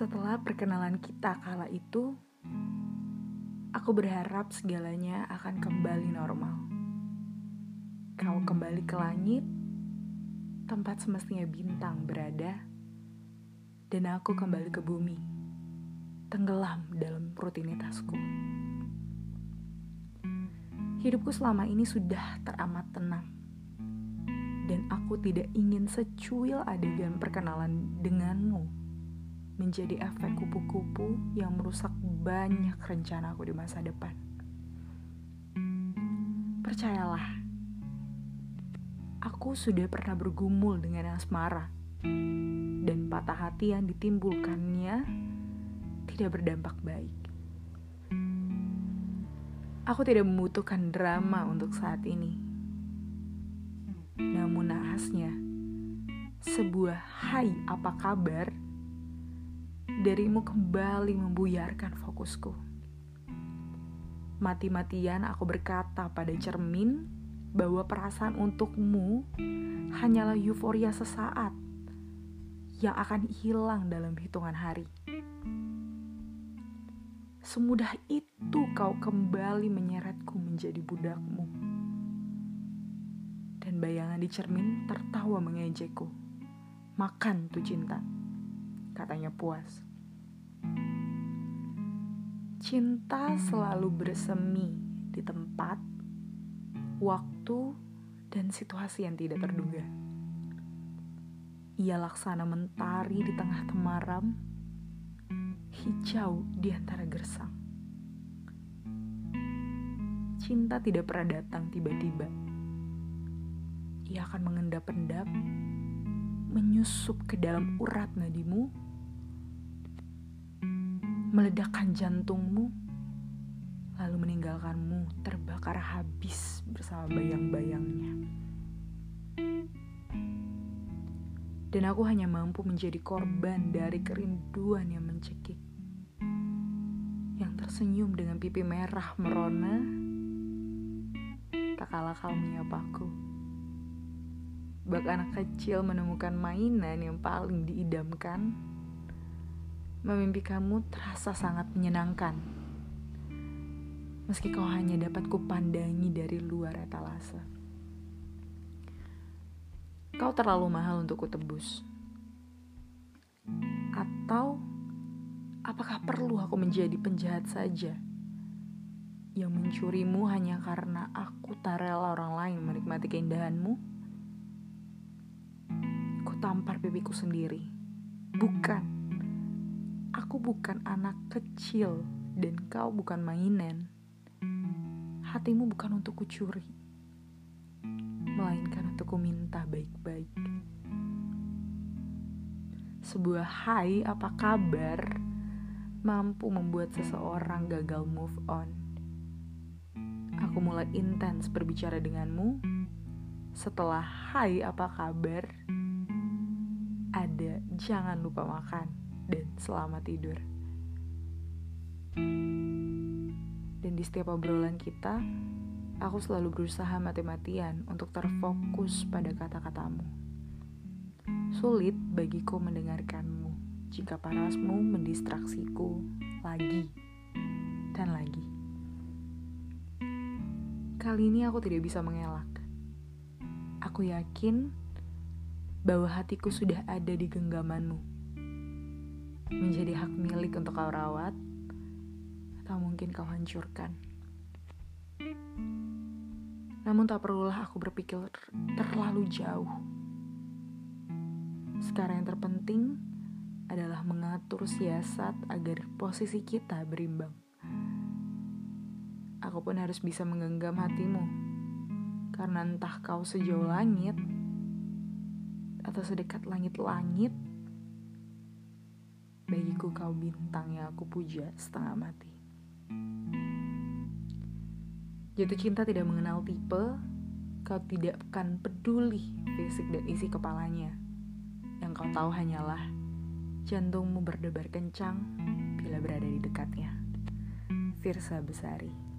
Setelah perkenalan kita kala itu, aku berharap segalanya akan kembali normal. Kau kembali ke langit, tempat semestinya bintang berada, dan aku kembali ke bumi, tenggelam dalam rutinitasku. Hidupku selama ini sudah teramat tenang, dan aku tidak ingin secuil adegan perkenalan denganmu menjadi efek kupu-kupu yang merusak banyak rencana aku di masa depan. Percayalah, aku sudah pernah bergumul dengan asmara, dan patah hati yang ditimbulkannya tidak berdampak baik. Aku tidak membutuhkan drama untuk saat ini. Namun naasnya, sebuah hai apa kabar darimu kembali membuyarkan fokusku. Mati-matian aku berkata pada cermin bahwa perasaan untukmu hanyalah euforia sesaat yang akan hilang dalam hitungan hari. Semudah itu kau kembali menyeretku menjadi budakmu. Dan bayangan di cermin tertawa mengejekku. Makan tuh cinta, katanya puas. Cinta selalu bersemi di tempat, waktu, dan situasi yang tidak terduga. Ia laksana mentari di tengah temaram, hijau di antara gersang. Cinta tidak pernah datang tiba-tiba. Ia akan mengendap-endap, menyusup ke dalam urat nadimu, meledakkan jantungmu, lalu meninggalkanmu terbakar habis bersama bayang-bayangnya. Dan aku hanya mampu menjadi korban dari kerinduan yang mencekik. Yang tersenyum dengan pipi merah merona, tak kalah kau menyapaku. Bak anak kecil menemukan mainan yang paling diidamkan, memimpikanmu terasa sangat menyenangkan. Meski kau hanya dapat kupandangi dari luar etalase. Kau terlalu mahal untuk kutebus. Atau apakah perlu aku menjadi penjahat saja? Yang mencurimu hanya karena aku tak rela orang lain menikmati keindahanmu? Tampar pipiku sendiri. Bukan Aku bukan anak kecil dan kau bukan mainan. Hatimu bukan untuk kucuri, melainkan untuk ku minta baik-baik. Sebuah hai apa kabar mampu membuat seseorang gagal move on. Aku mulai intens berbicara denganmu setelah hai apa kabar jangan lupa makan dan selamat tidur. Dan di setiap obrolan kita, aku selalu berusaha mati-matian untuk terfokus pada kata-katamu. Sulit bagiku mendengarkanmu jika parasmu mendistraksiku lagi dan lagi. Kali ini aku tidak bisa mengelak. Aku yakin bahwa hatiku sudah ada di genggamanmu menjadi hak milik untuk kau rawat, atau mungkin kau hancurkan. Namun tak perlulah aku berpikir terlalu jauh. Sekarang yang terpenting adalah mengatur siasat agar posisi kita berimbang. Aku pun harus bisa menggenggam hatimu, karena entah kau sejauh langit atau sedekat langit-langit, Bagiku kau bintang yang aku puja setengah mati. Jatuh cinta tidak mengenal tipe, kau tidak akan peduli fisik dan isi kepalanya. Yang kau tahu hanyalah jantungmu berdebar kencang bila berada di dekatnya. Firsa Besari